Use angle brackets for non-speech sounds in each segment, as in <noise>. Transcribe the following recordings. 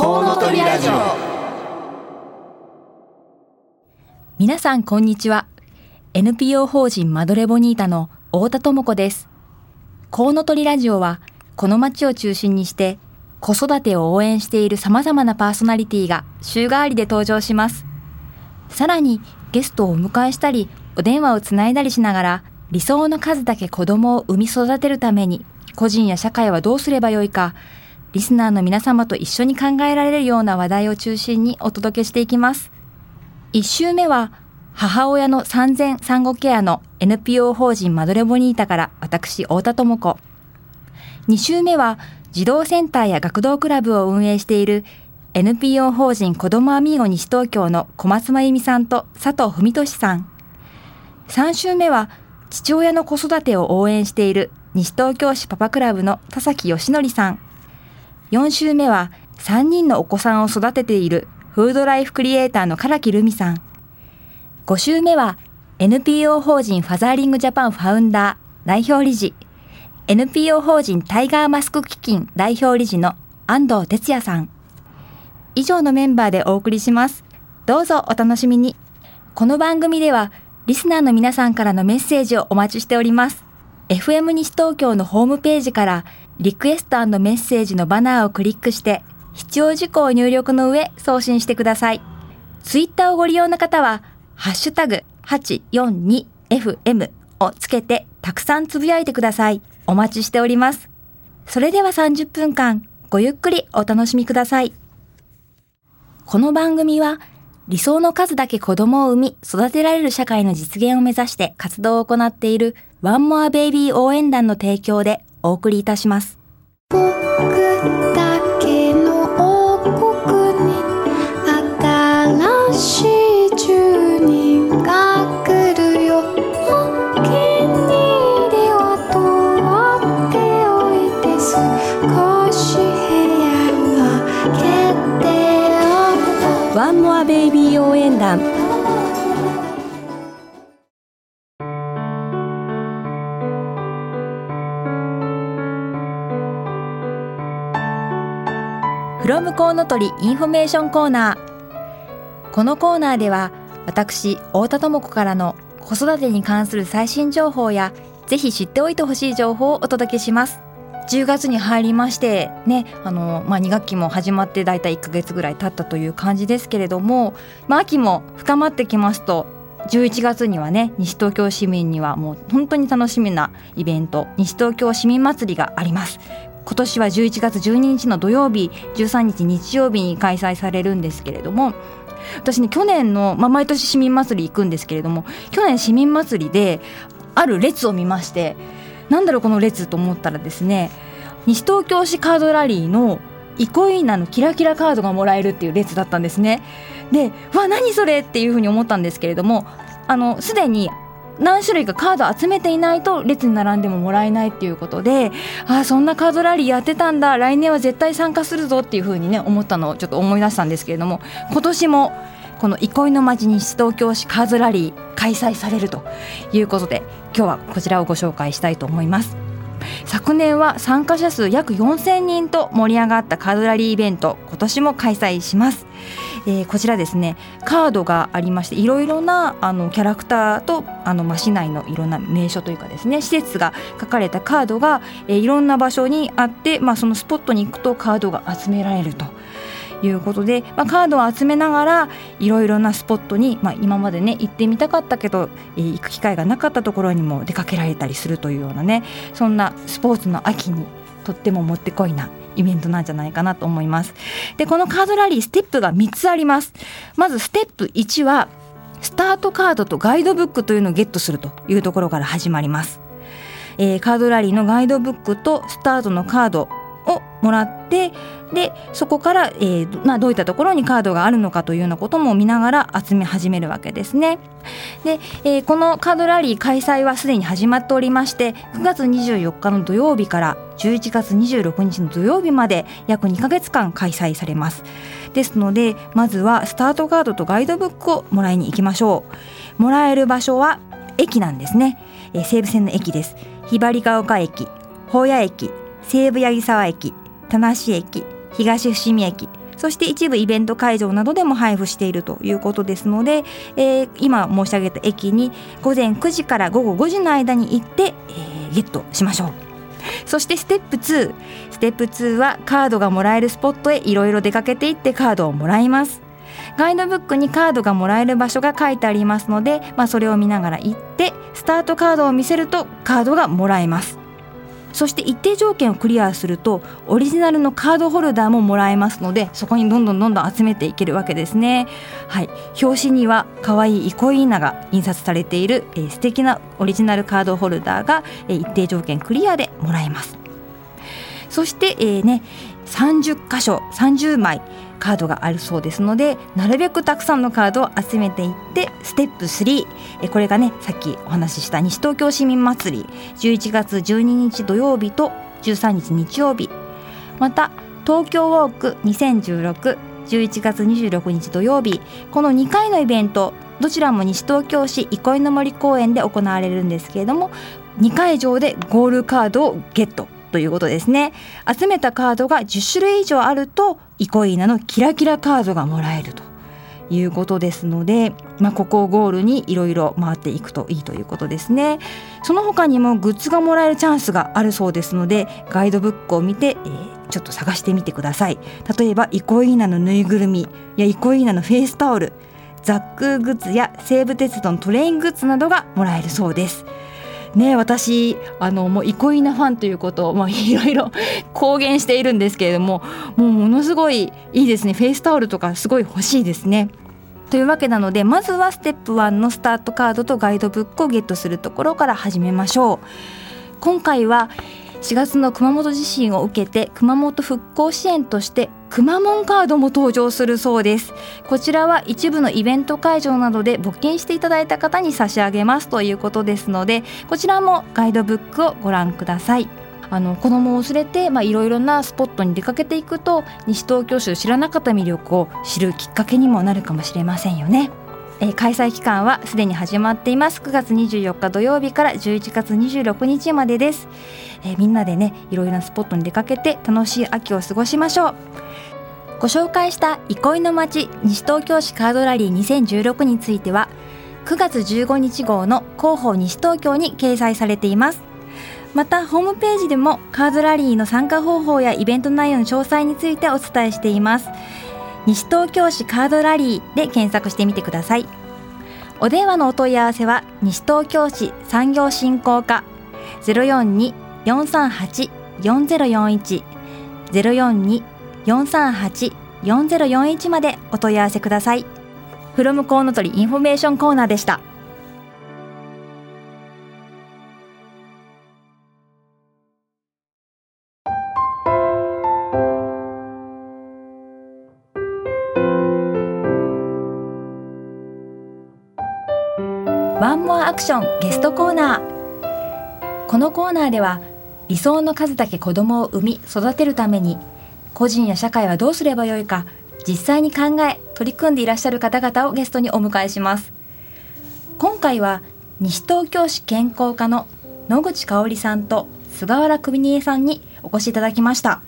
コウノトリラジオ。皆さんこんにちは。NPO 法人マドレボニータの太田智子です。コウノトリラジオはこの街を中心にして子育てを応援している様々なパーソナリティが週替わりで登場します。さらにゲストをお迎えしたりお電話をつないだりしながら理想の数だけ子供を産み育てるために個人や社会はどうすればよいかリスナーの皆様と一緒に考えられるような話題を中心にお届けしていきます。一週目は母親の産前産後ケアの NPO 法人マドレボニータから私太田智子。2週目は児童センターや学童クラブを運営している NPO 法人子どもアミーゴ西東京の小松真由美さんと佐藤文俊さん。3週目は父親の子育てを応援している西東京市パパクラブの田崎義則さん。4週目は3人のお子さんを育てているフードライフクリエイターの唐木留美さん。5週目は NPO 法人ファザーリングジャパンファウンダー代表理事。NPO 法人タイガーマスク基金代表理事の安藤哲也さん。以上のメンバーでお送りします。どうぞお楽しみに。この番組ではリスナーの皆さんからのメッセージをお待ちしております。FM 西東京のホームページからリクエストメッセージのバナーをクリックして必要事項を入力の上送信してくださいツイッターをご利用の方はハッシュタグ 842FM をつけてたくさんつぶやいてください。お待ちしております。それでは30分間ごゆっくりお楽しみください。この番組は理想の数だけ子供を産み育てられる社会の実現を目指して活動を行っているワンモアベイビー応援団の提供でお送りいたします。ワンモアベイビー応援団 from コウノトリインフォメーションコーナー。このコーナーでは私太田智子からの子育てに関する最新情報やぜひ知っておいてほしい情報をお届けします。10月に入りましてねあの、まあ、2学期も始まって大体1か月ぐらい経ったという感じですけれども、まあ、秋も深まってきますと11月にはね西東京市民にはもう本当に楽しみなイベント西東京市民祭りがあります。今年は11月12日の土曜日13日日曜日に開催されるんですけれども私ね去年の、まあ、毎年市民祭り行くんですけれども去年市民祭りである列を見ましてなんだろうこの列と思ったらですね西東京市カードラリーの憩いなのキラキラカードがもらえるっていう列だったんですね。でわ何それっていうふうに思ったんですけれどもあのすでに何種類かカード集めていないと列に並んでももらえないっていうことであそんなカードラリーやってたんだ来年は絶対参加するぞっていうふうにね思ったのをちょっと思い出したんですけれども今年もこの憩いの街西東京市カードラリー開催されるということで今日はこちらをご紹介したいと思います。昨年は参加者数約4000人と盛り上がったカードラリーイベント今年も開催します、えー、こちらですねカードがありましていろいろなあのキャラクターとあの、ま、市内のいろんな名所というかですね施設が書かれたカードが、えー、いろんな場所にあって、まあ、そのスポットに行くとカードが集められると。いうことで、まあ、カードを集めながらいろいろなスポットに、まあ、今までね行ってみたかったけど、えー、行く機会がなかったところにも出かけられたりするというようなねそんなスポーツの秋にとってももってこいなイベントなんじゃないかなと思います。でこのカードラリーステップが3つあります。まずステップ1はスタートカードとガイドブックというのをゲットするというところから始まります。えー、カードラリーのガイドブックとスタートのカードもらってでそこから、えーまあ、どういったところにカードがあるのかというようなことも見ながら集め始めるわけですね。で、えー、このカードラリー開催はすでに始まっておりまして9月24日の土曜日から11月26日の土曜日まで約2ヶ月間開催されます。ですのでまずはスタートカードとガイドブックをもらいに行きましょう。もらえる場所は駅なんですね。えー、西武線の駅です。ひばりが丘駅、保谷駅、西武八木沢駅、田無駅、東伏見駅、そして一部イベント会場などでも配布しているということですので、えー、今申し上げた駅に午前9時から午後5時の間に行って、えー、ゲットしましょう。そしてステップ2ステップ2はカードがもらえるスポットへいろいろ出かけていってカードをもらいます。ガイドブックにカードがもらえる場所が書いてありますので、まあ、それを見ながら行ってスタートカードを見せるとカードがもらえます。そして一定条件をクリアするとオリジナルのカードホルダーももらえますのでそこにどんどんどんどん集めていけるわけですね。はい。表紙には可愛い憩い稲が印刷されている、えー、素敵なオリジナルカードホルダーが、えー、一定条件クリアでもらえます。そして、えーね、30箇所30枚カードがあるそうですのでなるべくたくさんのカードを集めていってステップ3えこれがねさっきお話しした西東京市民祭り。11月12日土曜日と13日日曜日。また東京ウォーク2016 11月26日土曜日。この2回のイベントどちらも西東京市憩いの森公園で行われるんですけれども2会場でゴールカードをゲット。ということですね。集めたカードが10種類以上あると憩いなのキラキラカードがもらえると。いうことですので、まあ、ここをゴールにいろいろ回っていくといいということですね。その他にもグッズがもらえるチャンスがあるそうですのでガイドブックを見て、えー、ちょっと探してみてください。例えば憩いなのぬいぐるみや憩いなのフェイスタオルザックグッズや西武鉄道の train グッズなどがもらえるそうです。ね私あのもう憩いなファンということを、まあ、<laughs> いろいろ公言しているんですけれどももうものすごいいいですねフェイスタオルとかすごい欲しいですね。というわけなのでまずはステップ1のスタートカードとガイドブックをゲットするところから始めましょう。今回は4月の熊本地震を受けて熊本復興支援としてくまモンカードも登場するそうですこちらは一部のイベント会場などで募金していただいた方に差し上げますということですのでこちらもガイドブックをご覧くださいあの子供を連れていろいろなスポットに出かけていくと西東京州知らなかった魅力を知るきっかけにもなるかもしれませんよね。えー、開催期間はすでに始まっています。9月24日土曜日から11月26日までです、えー、みんなでねいろいろなスポットに出かけて楽しい秋を過ごしましょう。ご紹介した憩いの街西東京市カードラリー2016については9月15日号の広報西東京に掲載されています。またホームページでもカードラリーの参加方法やイベント内容の詳細についてお伝えしています。西東京市カードラリーで検索してみてください。お電話のお問い合わせは西東京市産業振興課。042-438-4041 042-438-4041までお問い合わせください。 From こうのとりインフォメーションコーナーでした。クションゲストコーナー。このコーナーでは理想の数だけ子供を産み育てるために個人や社会はどうすればよいか実際に考え取り組んでいらっしゃる方々をゲストにお迎えします。今回は西東京市健康課の野口香織さんと菅原久美恵さんにお越しいただきました、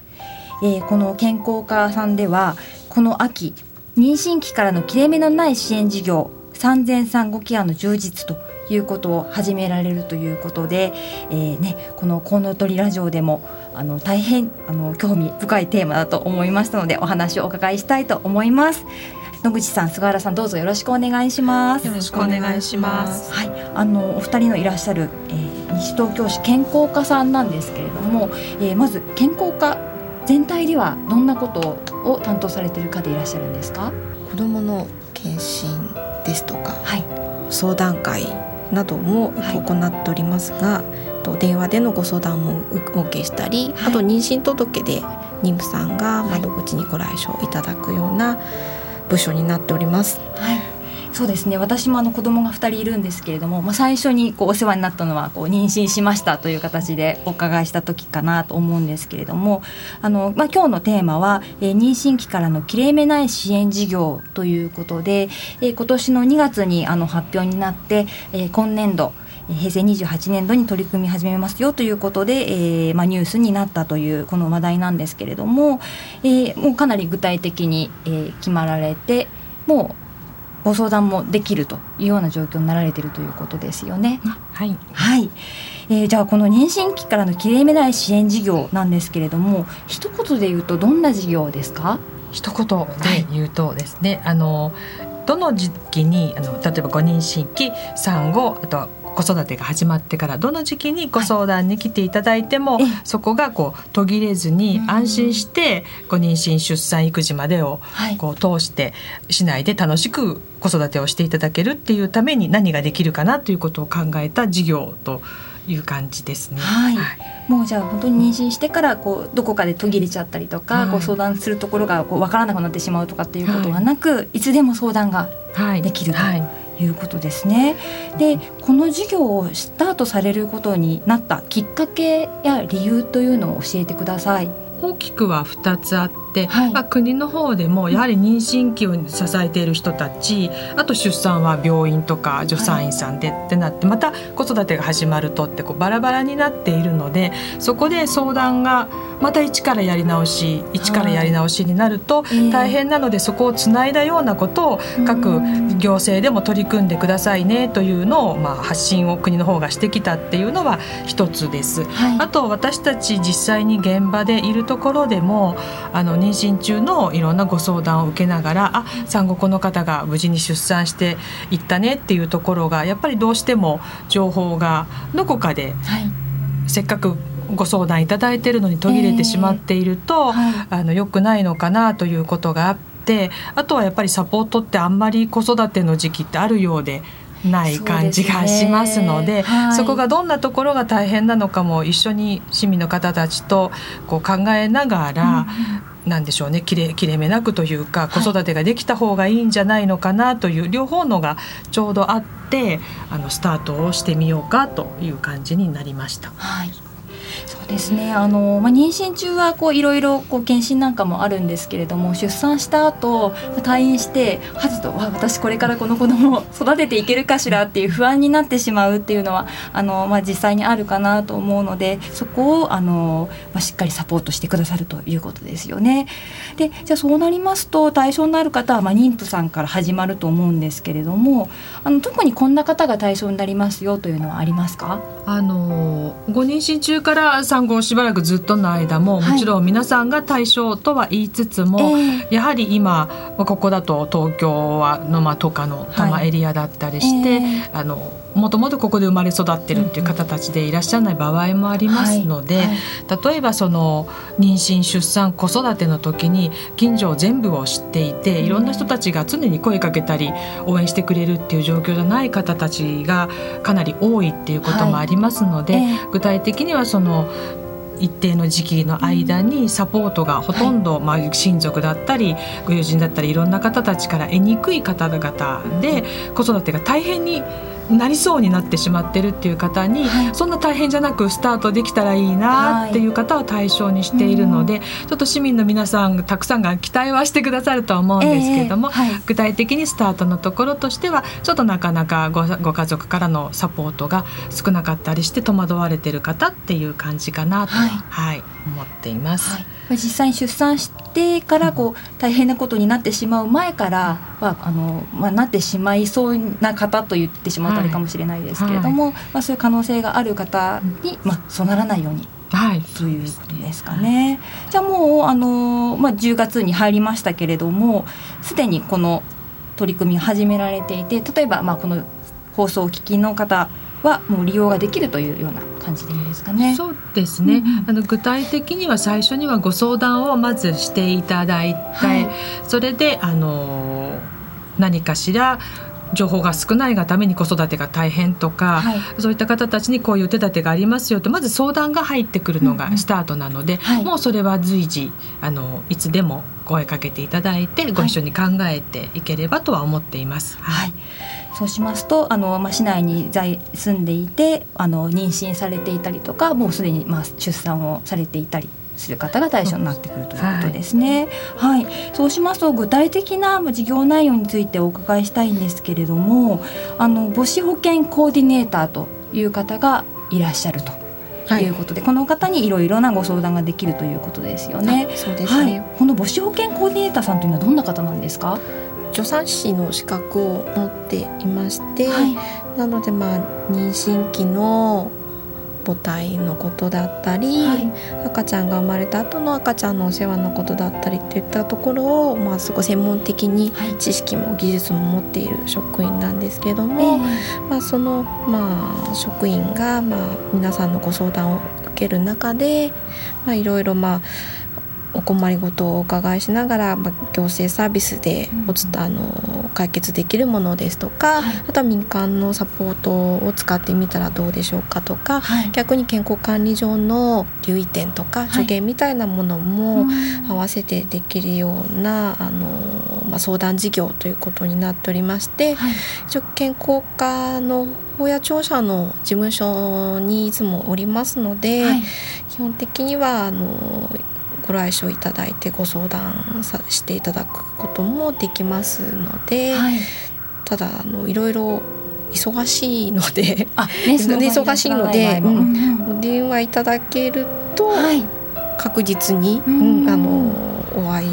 えー、この健康課さんではこの秋妊娠期からの切れ目のない支援事業産前産後ケアの充実ということを始められるということで、えーね、この「コウノトリラジオ」でもあの大変あの興味深いテーマだと思いましたのでお話をお伺いしたいと思います。野口さん、菅原さん、どうぞよろしくお願いします。よろしくお願いします。はい、あのお二人のいらっしゃる、えー、西東京市健康課さんなんですけれども、えー、まず健康課全体ではどんなことを担当されているかでいらっしゃるんですか？子どもの検診ですとか、はい、相談会なども行っておりますが、はい、電話でのご相談もお受けしたり、はい、あと妊娠届で妊婦さんが窓口にご来所いただくような部署になっております。はいそうですね。私もあの子供が2人いるんですけれども、まあ、最初にこうお世話になったのはこう妊娠しましたという形でお伺いした時かなと思うんですけれどもあの、まあ、今日のテーマは、えー、妊娠期からのきれいめない支援事業ということで、えー、今年の2月にあの発表になって、えー、今年度平成28年度に取り組み始めますよということで、えーまあ、ニュースになったというこの話題なんですけれども、えー、もうかなり具体的に、えー、決まられてもうご相談もできるというような状況になられているということですよね。はい、はい。えー、じゃあこの妊娠期からのきれいめない支援事業なんですけれども一言で言うとどんな事業ですか？一言で言うとですね、はい、あのどの時期にあの例えばご妊娠期産後あとは子育てが始まってからどの時期にご相談に来ていただいても、はい、そこがこう途切れずに安心してご妊娠出産育児までをこう通して市内で楽しく子育てをしていただけるっていうために何ができるかなということを考えた事業という感じですね。はい、はい。もうじゃあ本当に妊娠してからこうどこかで途切れちゃったりとか、はい、相談するところがこう分からなくなってしまうとかっていうことはなく、はい、いつでも相談ができると。いいうことですね。で、この事業をスタートされることになったきっかけや理由というのを教えてください。大きくは2つあっ、はい、まあ、国の方でもやはり妊娠期を支えている人たちあと出産は病院とか助産院さんでってなってまた子育てが始まるとってこうバラバラになっているのでそこで相談がまた一からやり直し一からやり直しになると大変なのでそこをつないだようなことを各行政でも取り組んでくださいねというのをまあ発信を国の方がしてきたっていうのは一つです。はい、あと私たち実際に現場でいるところでもあの妊娠中のいろんなご相談を受けながらあ産後この方が無事に出産していったねっていうところがやっぱりどうしても情報がどこかで、はい、せっかくご相談いただいてるのに途切れてしまっていると、えーはい、あの良くないのかなということがあってあとはやっぱりサポートってあんまり子育ての時期ってあるようで。ない感じがしますのでそ、ね。はい、そこがどんなところが大変なのかも一緒に市民の方たちとこう考えながら、なんでしょうねきれきれめなくというか子育てができた方がいいんじゃないのかなという、両方のがちょうどあってあのスタートをしてみようかという感じになりました。はいですねあの、まあ、妊娠中はいろいろこう検診なんかもあるんですけれども出産した後、退院してはずとわ私これからこの子供を育てていけるかしらっていう不安になってしまうっていうのはあの、まあ、実際にあるかなと思うのでそこをあの、まあ、しっかりサポートしてくださるということですよね。でじゃあそうなりますと対象になる方は、まあ、妊婦さんから始まると思うんですけれどもあの特にこんな方が対象になりますよというのはありますか？あのご妊娠中から産後しばらくずっとの間も、もちろん皆さんが対象とは言いつつも、えー、やはり今ここだと東京はのまとかの多摩エリアだったりして、はいえ。ー、あのもともとここで生まれ育ってるっていう方たちでいらっしゃらない場合もありますので、例えばその妊娠出産子育ての時に近所全部を知っていていろんな人たちが常に声かけたり応援してくれるっていう状況じゃない方たちがかなり多いっていうこともありますので、はいえ。ー、具体的にはその一定の時期の間にサポートがほとんど、まあ、親族だったりご友人だったりいろんな方たちから得にくい方々で子育てが大変になりそうになってしまってるっていう方に、はい、そんな大変じゃなくスタートできたらいいなっていう方を対象にしているので、はい、ちょっと市民の皆さんたくさんが期待はしてくださるとは思うんですけれども、えーはい、具体的にスタートのところとしてはちょっとなかなかごご家族からのサポートが少なかったりして戸惑われてる方っていう感じかなと、はい思っています。実際に出産してからこう大変なことになってしまう前からはあの、まあ、なってしまいそうな方と言ってしまうとあれかもしれないですけれども、はいはい、まあ、そういう可能性がある方に、まあ、そうならないようにはい、ということですかね。じゃあもうあの、まあ、10月に入りましたけれどもすでにこの取り組みを始められていて例えばまあこの放送を聞きの方はもう利用ができるというような感じでいいですかね。そうですね。うん、あの具体的には最初にはご相談をまずしていただいて、はい、それであの何かしら情報が少ないがために子育てが大変とか、はい、そういった方たちにこういう手立てがありますよとまず相談が入ってくるのがスタートなので、うんはい、もうそれは随時あのいつでも声かけていただいてご一緒に考えていければとは思っています。はい。そうしますとあの、まあ、市内に在住んでいてあの妊娠されていたりとかもうすでに、まあ、出産をされていたりする方が対象になってくるということですね。はい、はい、そうしますと具体的な事業内容についてお伺いしたいんですけれども、あの母子保健コーディネーターという方がいらっしゃると。いうことで、はい、この方にいろいろなご相談ができるということですよね。そうですね、はい、この母子保険コーディネーターさんというのはどんな方なんですか？助産師の資格を持っていまして、はい、なのでまあ妊娠期の母体のことだったり、はい、赤ちゃんが生まれた後の赤ちゃんのお世話のことだったりっていったところを、まあ、すごい専門的に知識も技術も持っている職員なんですけども、まあ、その、まあ、職員が、まあ、皆さんのご相談を受ける中で、まあ、いろいろまあお困りごとをお伺いしながら、まあ、行政サービスでおつ、うん、あの解決できるものですとか、はい、あとは民間のサポートを使ってみたらどうでしょうかとか、はい、逆に健康管理上の留意点とか助言みたいなものも合わせてできるような、あのまあ、相談事業ということになっておりまして、はい、健康課の法や庁舎の事務所にいつもおりますので、基本的にはあのご来所いただいてご相談さしていただくこともできますので、はい、ただあのいろいろ忙しいので、あね、忙しいので、うん、お電話いただけると、確実に、うん、あのお会い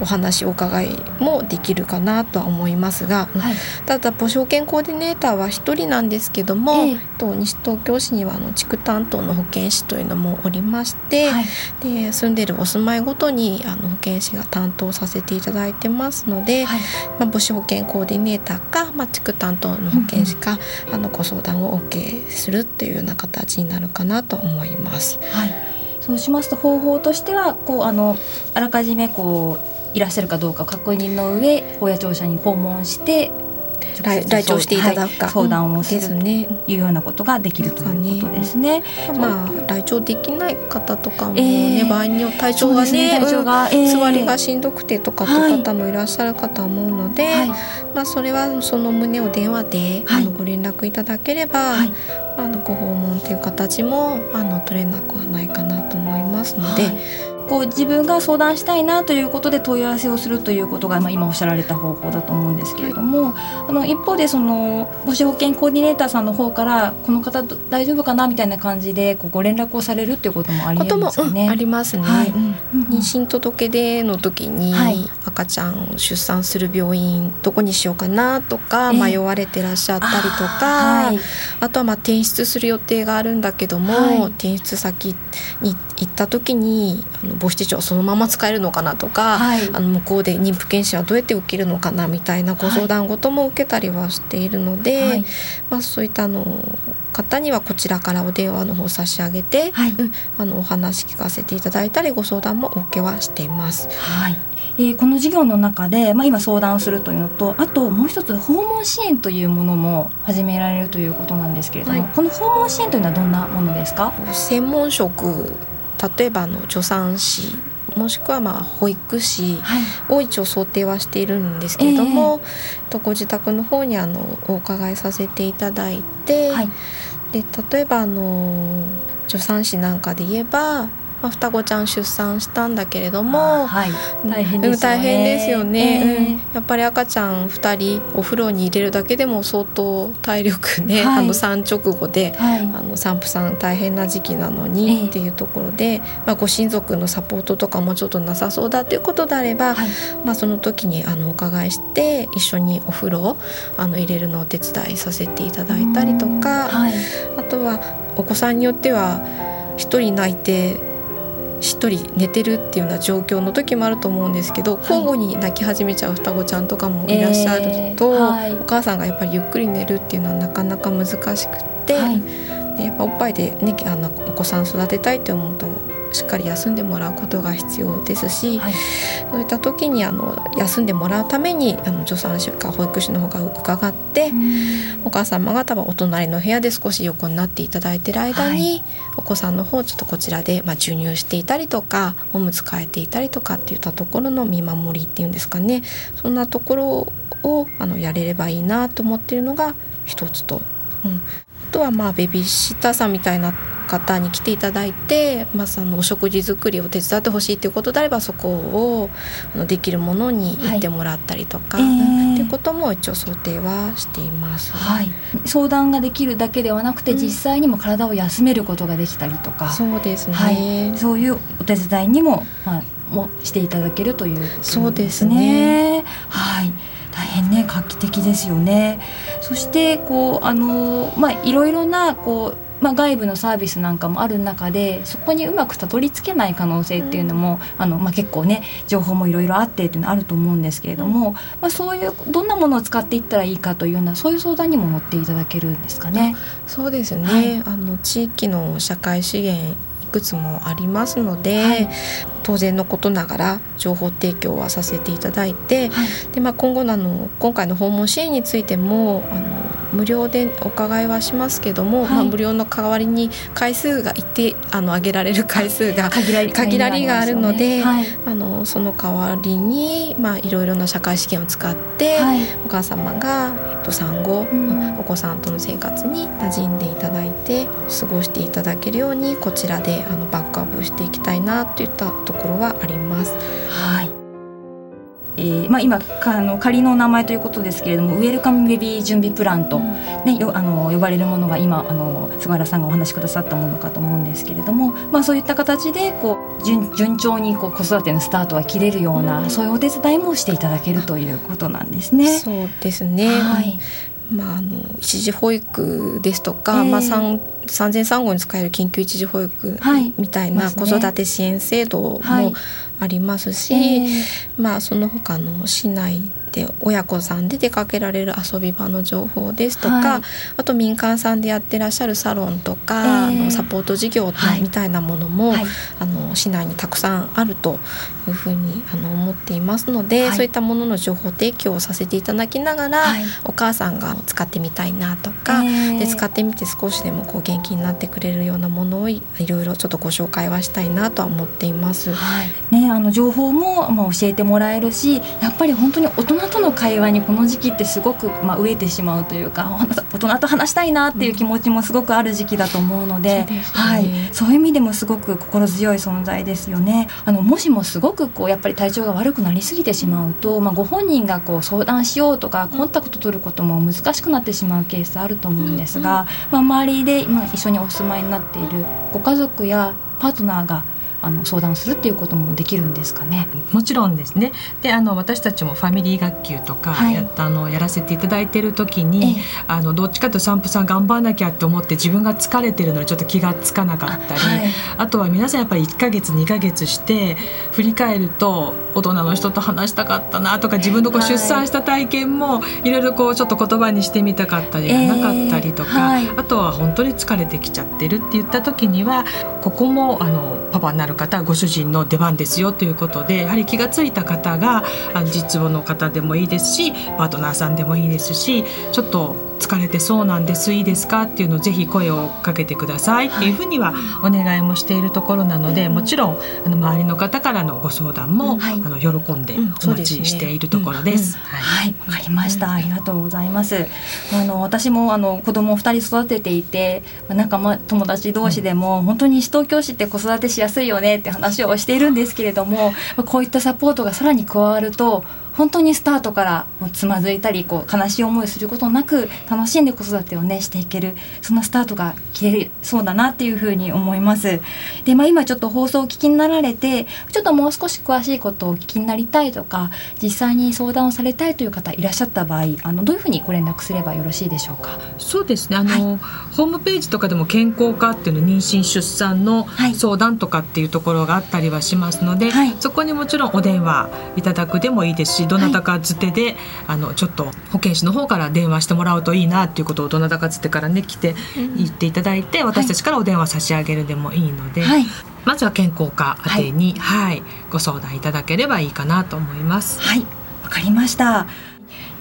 お話お伺いもできるかなとは思いますが、はい、ただ母証券コーディネーターは1人なんですけども、えー、と西東京市にはあの地区担当の保健師というのもおりまして、はい、で住んでるお住まいごとにあの保健師が担当させていただいてますので、はい、まあ、母子保健コーディネーターか、まあ、地区担当の保健師か、うん、あのご相談をお受けするっていうような形になるかなと思います。はい。そうしますと方法としてはこうあのあらかじめこういらっしゃるかどうか確認の上法屋庁舎に訪問して来来庁していただくか、はい、相談をせずにいうようなことができるということですね。まあ来庁できない方とかもね、えー、場合によ体調がね、ね。体調が、えー、座りがしんどくてとかって方もいらっしゃるかと思うので、はい、まあそれはその旨を電話で、はい、あのご連絡いただければ、あのご訪問という形もあの取れなくはないかなと思いますので。こう自分が相談したいなということで問い合わせをするということが、まあ、今おっしゃられた方法だと思うんですけれどもあの一方でその母子保健コーディネーターさんの方からこの方大丈夫かなみたいな感じでこうご連絡をされるっていうこともありますかね。ありますね、はい妊娠届出の時に赤ちゃん出産する病院どこにしようかなとか迷われてらっしゃったりとか、あはい、あとはまあ転出する予定があるんだけども、はい、転出先に行った時にあの母子手帳そのまま使えるのかなとか、はい、あの向こうで妊婦検診はどうやって受けるのかなみたいなご相談事も受けたりはしているので、はい、まあ、そういったあの方にはこちらからお電話の方差し上げて、はい、うん、あのお話聞かせていただいたりご相談もお受けはしています。はい。えー、この事業の中で、まあ、今相談をするというのとあともう一つ訪問支援というものも始められるということなんですけれども、はい、この訪問支援というのはどんなものですか？専門職例えばの助産師もしくはまあ保育士を一応想定はしているんですけれども、えー、ご自宅の方にあのお伺いさせていただいて、はい、で例えばあの助産師なんかで言えばまあ、双子ちゃん出産したんだけれども、はい、大変ですよね。大変ですよね、えー、うん、やっぱり赤ちゃん2人お風呂に入れるだけでも相当体力ね、はい、あの産直後で、はい、あの産婦さん大変な時期なのにっていうところで、えー、まあ、ご親族のサポートとかもちょっとなさそうだっていうことであれば、まあ、その時にあのお伺いして一緒にお風呂あの入れるのをお手伝いさせていただいたりとか、あとはお子さんによっては1人泣いて一人寝てるっていうような状況の時もあると思うんですけど、交互に泣き始めちゃう双子ちゃんとかもいらっしゃると、えーはい、お母さんがやっぱりゆっくり寝るっていうのはなかなか難しくて、はい、でやっぱおっぱいで、ね、あのお子さん育てたいって思うとしっかり休んでもらうことが必要ですし、はい、そういった時にあの休んでもらうためにあの助産師か保育士の方が伺って、お母様方はお隣の部屋で少し横になっていただいてる間に、はい、お子さんの方ちょっとこちらで、まあ、授乳していたりとかおむつ替えていたりとかっていったところの見守りっていうんですかね。そんなところをあのやれればいいなと思っているのが一つと、うん、あとはまあベビーシッターさんみたいな方に来ていただいて、まあ、そのお食事作りを手伝ってほしいということであればそこをできるものに行ってもらったりとか、はいえー、っていうことも一応想定はしています、はい、相談ができるだけではなくて、実際にも体を休めることができたりとか、そうですね、はい、そういうお手伝いにも、まあ、もしていただけるという、ね、そうですね。はい。大変ね画期的ですよね。そしてこうあのまあいろいろなこうまあ、外部のサービスなんかもある中でそこにうまくたどり着けない可能性っていうのも、あのまあ、結構ね情報もいろいろあってっていうのあると思うんですけれども、まあ、そういうどんなものを使っていったらいいかというようなそういう相談にも乗っていただけるんですかね。そうですね、はい、あの地域の社会資源くつもありますので、はい、当然のことながら情報提供はさせていただいて、はい、でまあ、今後のあの今回の訪問支援についてもあの無料でお伺いはしますけども、はい、まあ、無料の代わりに回数が一定あの上げられる回数が限られがあるので、はい、あのその代わりに、まあ、いろいろな社会資源を使って、はい、お母様が、えっと、産後、うん、お子さんとの生活に馴染んでいただいて過ごしていただけるようにこちらであのバックアップしていきたいなといったところはあります。はいえーまあ、今かあの仮の名前ということですけれどもウェルカムベビー準備プランと、ね、よあの呼ばれるものが今あの菅原さんがお話しくださったものかと思うんですけれども、まあ、そういった形でこう順順調にこう子育てのスタートが切れるような、うん、そういうお手伝いもしていただけるということなんですね。そうですね、はいまあ、あの一時保育ですとか、えー、まあ、産産前産後に使える緊急一時保育みたいな子育て支援制度もありますし、はいえー、まあ、その他の市内で親子さんで出かけられる遊び場の情報ですとか、はい、あと民間さんでやってらっしゃるサロンとか、えー、あのサポート事業みたいなものも、はい、あの市内にたくさんあるというふうにあの思っていますので、はい、そういったものの情報提供をさせていただきながら、お母さんが使ってみたいなとか、えー、で使ってみて少しでもこう元気になってくれるようなものをいろいろちょっとご紹介はしたいなとは思っています。ね、あの情報も、まあ、教えてもらえるしやっぱり本当に大人との会話にこの時期ってすごく、まあ、飢えてしまうというか <laughs> 大人と話したいなっていう気持ちもすごくある時期だと思うので、うん、はい、そういう意味でもすごく心強い存在ですよね。あのもしもすごくこうやっぱり体調が悪くなりすぎてしまうと、まあ、ご本人がこう相談しようとかコンタクト取ることも難しくなってしまうケースあると思うんですが、まあ、周りで今一緒にお住まいになっているご家族やパートナーがあの相談するっていうこともできるんですかね？もちろんですね。で、あの私たちもファミリー学級とかやった、はい、あのやらせていただいている時に、あのどっちかというと散歩さん頑張らなきゃって思って自分が疲れてるのにちょっと気がつかなかったり、あはい、あとは皆さんやっぱり1か月2か月して振り返ると大人の人と話したかったなとか自分のこう出産した体験もい。ろいろこうちょっと言葉にしてみたかったりなかったりとか、えーはい、あとは本当に疲れてきちゃってるって言った時にはここもあのパパになるる方ご主人の出番ですよということでやはり気が付いた方が実母の方でもいいですしパートナーさんでもいいですしちょっと疲れてそうなんですいいですか？っていうのをぜひ声をかけてください。っていうふうにはお願いもしているところなので、もちろんあの周りの方からのご相談も、はい、あの喜んでお待ちしているところです。はい。わ、かりました。ありがとうございます。あの私もあの子供二人育てていて、仲間友達同士でも、本当に西東京市って子育てしやすいよねって話をしているんですけれども、こういったサポートがさらに加わると。本当にスタートからもうつまずいたりこう悲しい思いをすることなく楽しんで子育てをねしていけるそんなスタートが切れるそうだなっていうふうに思います。で、まあ、今ちょっと放送を聞きになられてちょっともう少し詳しいことをお聞きになりたいとか実際に相談をされたいという方いらっしゃった場合あのどういうふうにご連絡すればよろしいでしょうかそうですねあの、はい、ホームページとかでも健康科っていうの妊娠出産の相談とかっていうところがあったりはしますので、はい、そこにもちろんお電話いただくでもいいですしどなたかつてで、はい、あのちょっと保健師の方から電話してもらうといいなっていうことをどなたかつてからね来て言っていただいて、うん、私たちからお電話差し上げるでもいいので、はい、まずは健康科宛てに、はい、ご相談いただければいいかなと思います。はい。わかりました。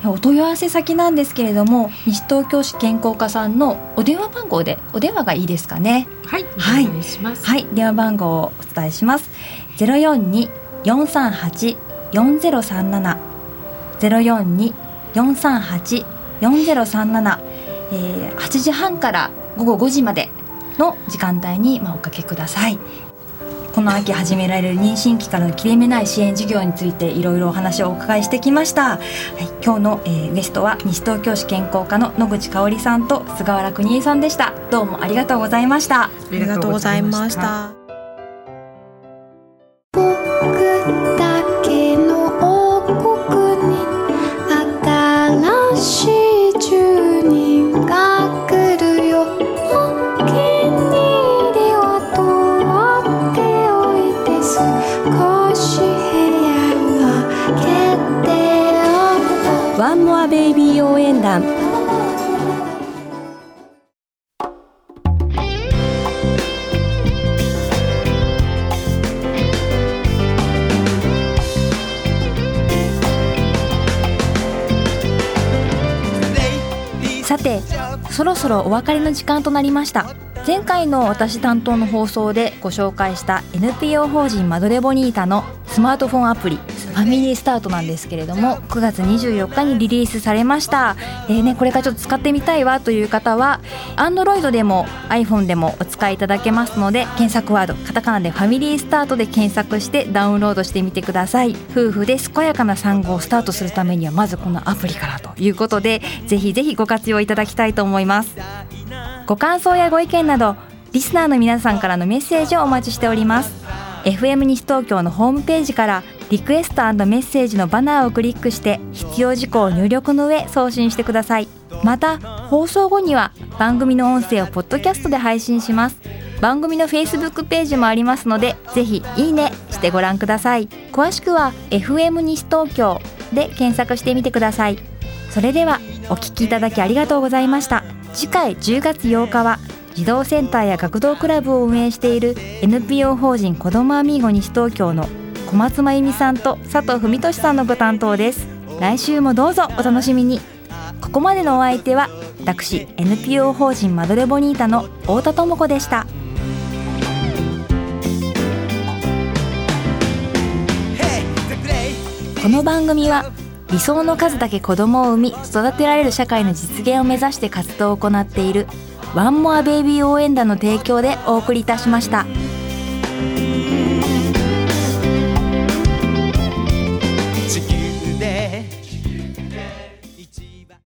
お問い合わせ先なんですけれども西東京市健康課さんのお電話番号でお電話がいいですかね？はいはい、はい、電話番号をお伝えします。ゼロ四二四三八四ゼロ三七。ゼロ四二四三八四ゼロ三七。8時半から午後5時までの時間帯にまあおかけください。この秋始められる妊娠期からの切れ目ない支援事業についていろいろお話をお伺いしてきました、はい、今日の、えー、ゲストは西東京市健康課の野口香織さんと菅原邦恵さんでした。どうもありがとうございました。ありがとうございました。そろお別れの時間となりました。前回の私担当の放送でご紹介した NPO 法人マドレボニータのスマートフォンアプリファミリースタートなんですけれども9月24日にリリースされました、えーね、これからちょっと使ってみたいわという方は Android でも iPhone でもお使いいただけますので検索ワードカタカナでファミリースタートで検索してダウンロードしてみてください。夫婦で健やかな産後をスタートするためにはまずこのアプリからということでぜひぜひご活用いただきたいと思います。ご感想やご意見などリスナーの皆さんからのメッセージをお待ちしております。FM 西東京のホームページからリクエストメッセージのバナーをクリックして必要事項を入力の上送信してください。また放送後には番組の音声をポッドキャストで配信します。番組の Facebook ページもありますのでぜひいいねしてご覧ください。詳しくは FM 西東京で検索してみてください。それではお聞きいただきありがとうございました。次回10月8日は児童センターや学童クラブを運営している NPO 法人子どもアミーゴ西東京の小松真由美さんと佐藤文俊さんのご担当です。来週もどうぞお楽しみに。ここまでのお相手は私 NPO 法人マドレボニータの太田智子でした。この番組は理想の数だけ子供を産み育てられる社会の実現を目指して活動を行っているワンモアベイビー応援団の提供でお送りいたしました。